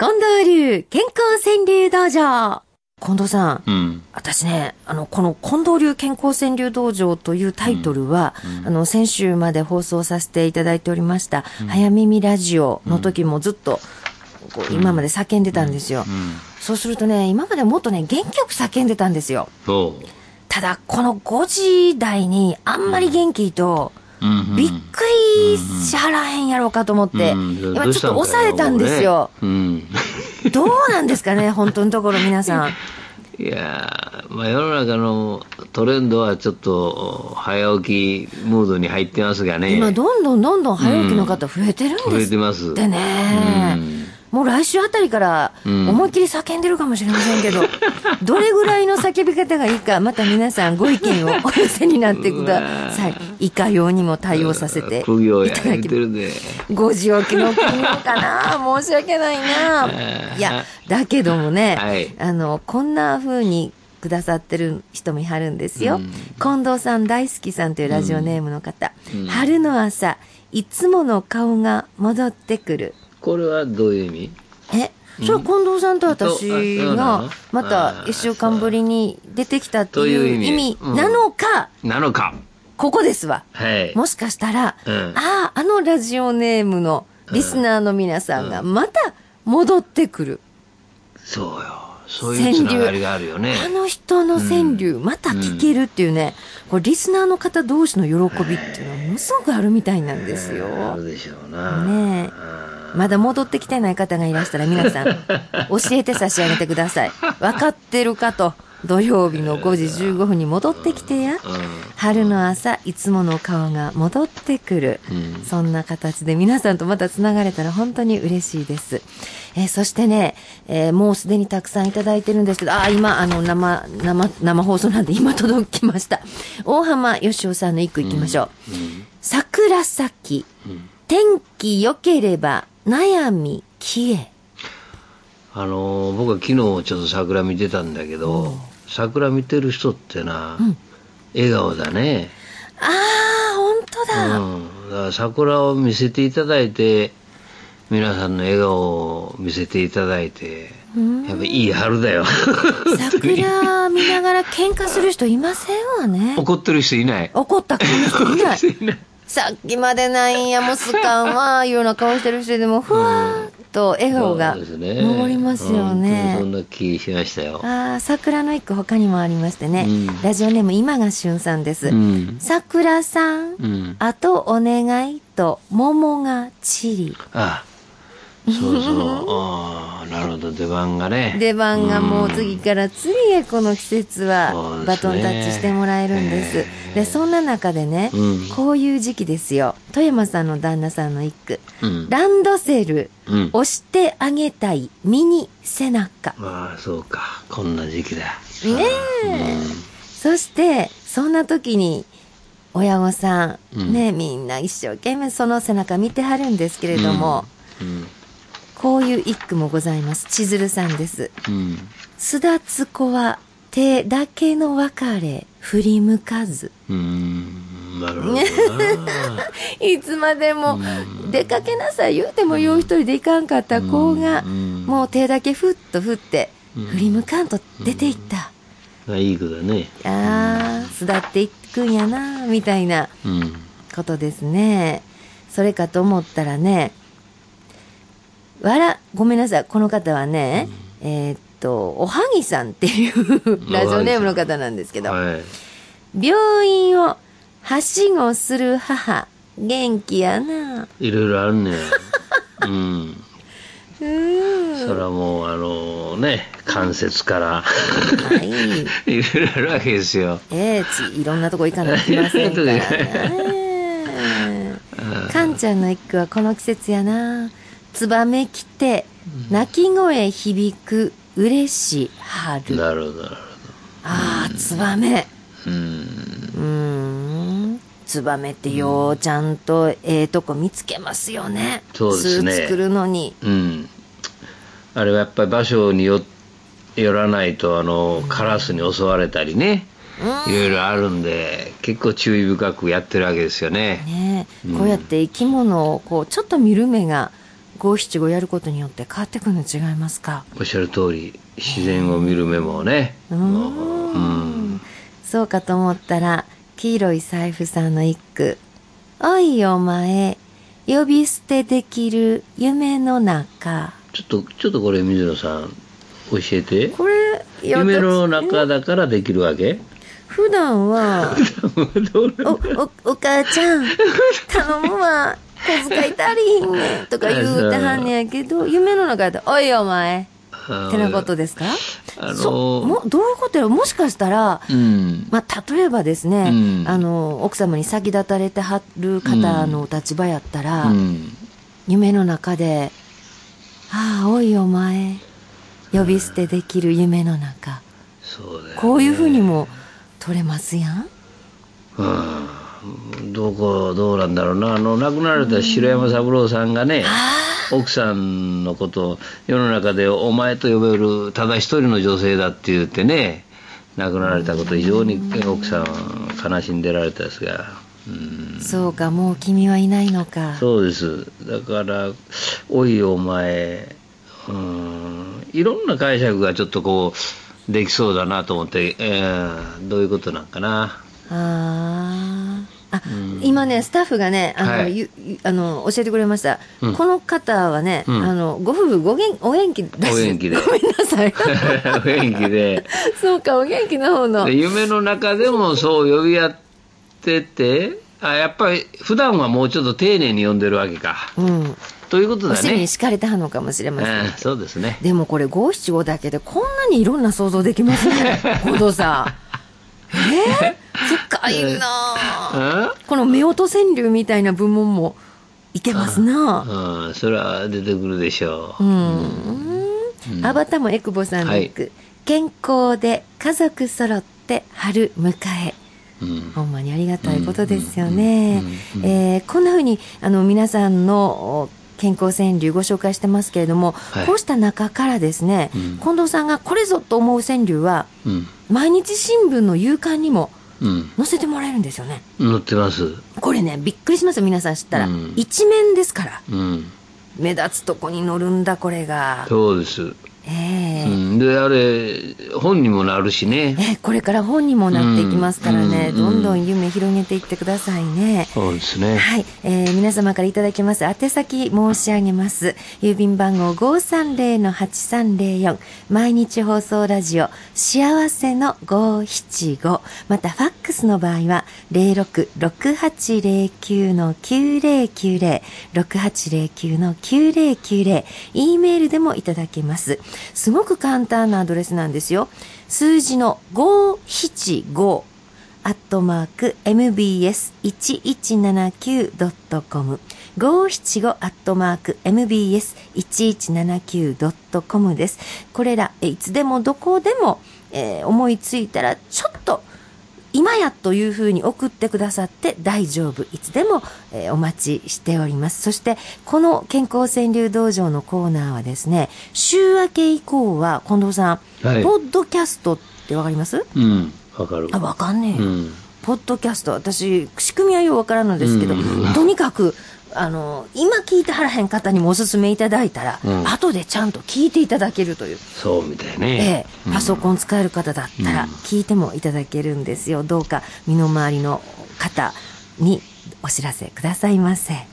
近藤流健康川柳道場。近藤さん、うん。私ね、あの、この近藤流健康川柳道場というタイトルは、あの、先週まで放送させていただいておりました、早耳ラジオの時もずっと、こう今まで叫んでたんですよ。うん。そうするとね、今までもっとね、元気よく叫んでたんですよ。そう。ただ、この5時台にあんまり元気と、うん。びっくりしはらへんやろうかと思って、うん今ちょっと抑えたんですよ。。どうんどうなんですかね、本当のところ皆さん。うん。いやーまあ世の中のトレンドはちょっと早起きムードに入ってますがね。今、どんどんどんどん早起きの方増えてるん増えですてます。ってね。うんもう来週あたりからうん思いっきり叫んでるかもしれませんけど、どれぐらいの叫び方がいいか、また皆さんご意見をお寄せになってください。いかようにも対応させていただき言ってるで。5時起きの国かな？申し訳ないな。いや、だけどもね、はいあの、こんな風にくださってる人もいはるんですよ。うん近藤さん大好きさんというラジオネームの方。うん春の朝、いつもの顔が戻ってくる。これはどういう意味？え、それ近藤さんと私がの？また一週間ぶりに出てきたってという意味なのか、なのか。ここですわ。はい。もしかしたら、うんああ、あのラジオネームのリスナーの皆さんがまた戻ってくる。そうよ。そういうつながりがあるよね。あの人の川柳、また聞けるっていうね、これリスナーの方同士の喜びっていうのはものすごくあるみたいなんですよ。あるでしょうな。ねえあまだ戻ってきてない方がいらしたら皆さん、教えて差し上げてください。分かってるかと、土曜日の5時15分に戻ってきてや。ー春の朝、いつもの顔が戻ってくる。うんそんな形で皆さんとまた繋がれたら本当に嬉しいです。えーそしてね、えーもうすでにたくさんいただいてるんですけど、あー、今、あの、生、生、生放送なんで今届きました。大浜よしおさんの一句いきましょう。うん桜咲き、天気良ければ悩み消え。あのー僕は昨日ちょっと桜見てたんだけど、桜見てる人ってな、笑顔だね。ああ、本当うだ。ん。だから桜を見せていただいて、皆さんの笑顔を見せていただいて、やっぱいい春だよ。桜見ながら喧嘩する人いませんわね。怒ってる人いない。怒った人いない。さっきまでなんや、もうすかんわ、いうような顔してる人でも、ふわーっと笑顔がそうですね昇りますよね。うんそんな気しましたよ。ああ、桜の一句他にもありましてね。うんラジオネーム今が旬さんです。うん。桜さん、うん。あとお願いと桃が散り。あそうそう。ああ、なるほど、出番がね。出番がもう次から次へこの季節はバトンタッチしてもらえるんです。で、そんな中でね、うんこういう時期ですよ。富山さんの旦那さんの一句。うん。ランドセル、うん。押してあげたいミニ背中。まあ、そうか。こんな時期だ。ねえ。そして、そんな時に、親御さんね、みんな一生懸命その背中見てはるんですけれども、うん。こういう一句もございます。千鶴さんです。うん。すだつこは手だけの別れ振り向かず。うん。なるほどな。いつまでも出かけなさい言うてもよう一人で行かんかった子が、うんもう手だけふっと振って、振り向かんと出ていった。あいい句だね。ああ、巣立っていくんやな、みたいなうん。ことですね。それかと思ったらね、わら、ごめんなさい、この方はね、えーっと、おはぎさんっていうラジオネームの方なんですけど、はい。病院をはしごする母、元気やな。いろいろあるね。うん。うーん。それはもう、あのね、関節から、はい。いろいろあるわけですよ。ええち、いろんなとこ行かなきゃいけませんからね。かんちゃんの一句はこの季節やな。ツバメ来て、鳴き声響く、嬉しい春。なるほど、なるああ、ツバメ。ほど。うん。うーん。ツバメってようちゃんとええとこ見つけますよね。そうですね巣作るのに。うん。あれはやっぱり場所によよらないと、あの、カラスに襲われたりね、いろいろあるんで、結構注意深くやってるわけですよね。ねえこうやって生き物をこうちょっと見る目が五七五やることによって変わってくるの違いますか？おっしゃる通り自然を見る目もね。うんん。そうかと思ったら黄色い財布さんの一句「おいお前呼び捨てできる夢の中。ちょっとちょっとこれ水野さん教えて」これ夢の私中だからできるわけ？普段はお、お、お母ちゃん、頼むわ。小遣い足りひんねん。とか言うてはんねやけど、夢の中で、おいお前。ってなことですか？あのーそもどういうことやろ？もしかしたら、うん。まあ、例えばですね、うん。あの、奥様に先立たれてはる方のお立場やったら、うん。夢の中で、ああ、おいお前、呼び捨てできる夢の中。そうだよね。こういうふうにも取れますやん。うんどこどうなんだろうな。あの亡くなられた白山三郎さんがね奥さんのことを世の中でお前と呼べるただ一人の女性だって言ってね亡くなられたこと非常に奥さん悲しんでられたですが、うん、そうか、もう君はいないのか。そうです。だから「おいお前」うんいろんな解釈がちょっとこうできそうだなと思って、えーどういうことなんかな。あーあ、今ね、スタッフがね、あの、はいあの教えてくれました。うんこの方はね、うんあの、ご夫婦ご元お元気だしお元気で ごめんなさい。お元気で そうか、お元気の方ので。夢の中でもそう呼び合っててあやっぱり普段はもうちょっと丁寧に呼んでるわけかうん。ということおだね尻に敷かれたのかもしれません。うんそうですねでもこれ五七五だけでこんなにいろんな想像できますね。近藤さん。えー、深いなこの夫婦川柳みたいな部門もいけますなあ。ん、うん、それは出てくるでしょう、うん。アバタもエクボさんの句、健康で家族揃って春迎え。うん。ほんまにありがたいことですよね。こんなふうに、あの、皆さんのお健康川柳ご紹介してますけれども、はい。こうした中からですね、うん。近藤さんがこれぞと思う川柳は、うん。毎日新聞の夕刊にもうん載せてもらえるんですよね。乗ってますこれね、びっくりしますよ、皆さん知ったら。うん一面ですから。うん目立つとこに載るんだ、これが。そうです、ええ。うん、であれ本にもなるしね。えこれから本にもなっていきますからね、うん。どんどん夢広げていってくださいね。そうですね。はい、えー皆様からいただきます。宛先申し上げます。郵便番号530-8304毎日放送ラジオ。幸せの575またファックスの場合は066809-9090 6809-9090 e メールでもいただけますすごく簡単なアドレスなんですよ数字の575アットマーク mbs1179.com 575アットマーク mbs1179.com です。これら、いつでもどこでも、えー思いついたら、ちょっと、今やというふうに送ってくださって大丈夫。いつでも、えーお待ちしております。そして、この健康川柳道場のコーナーはですね、週明け以降は、近藤さん、はい。ポッドキャストってわかります？うん。わかる。あ、わかんねえよ。うん。ポッドキャスト、私、仕組みはようわからんのですけど、うん。とにかく、あの、今聞いてはらへん方にもおすすめいただいたら、うん後でちゃんと聞いていただけるという。そうみたいえねえ、パソコン使える方だったらうん聞いてもいただけるんですよ。どうか身の回りの方にお知らせくださいませ。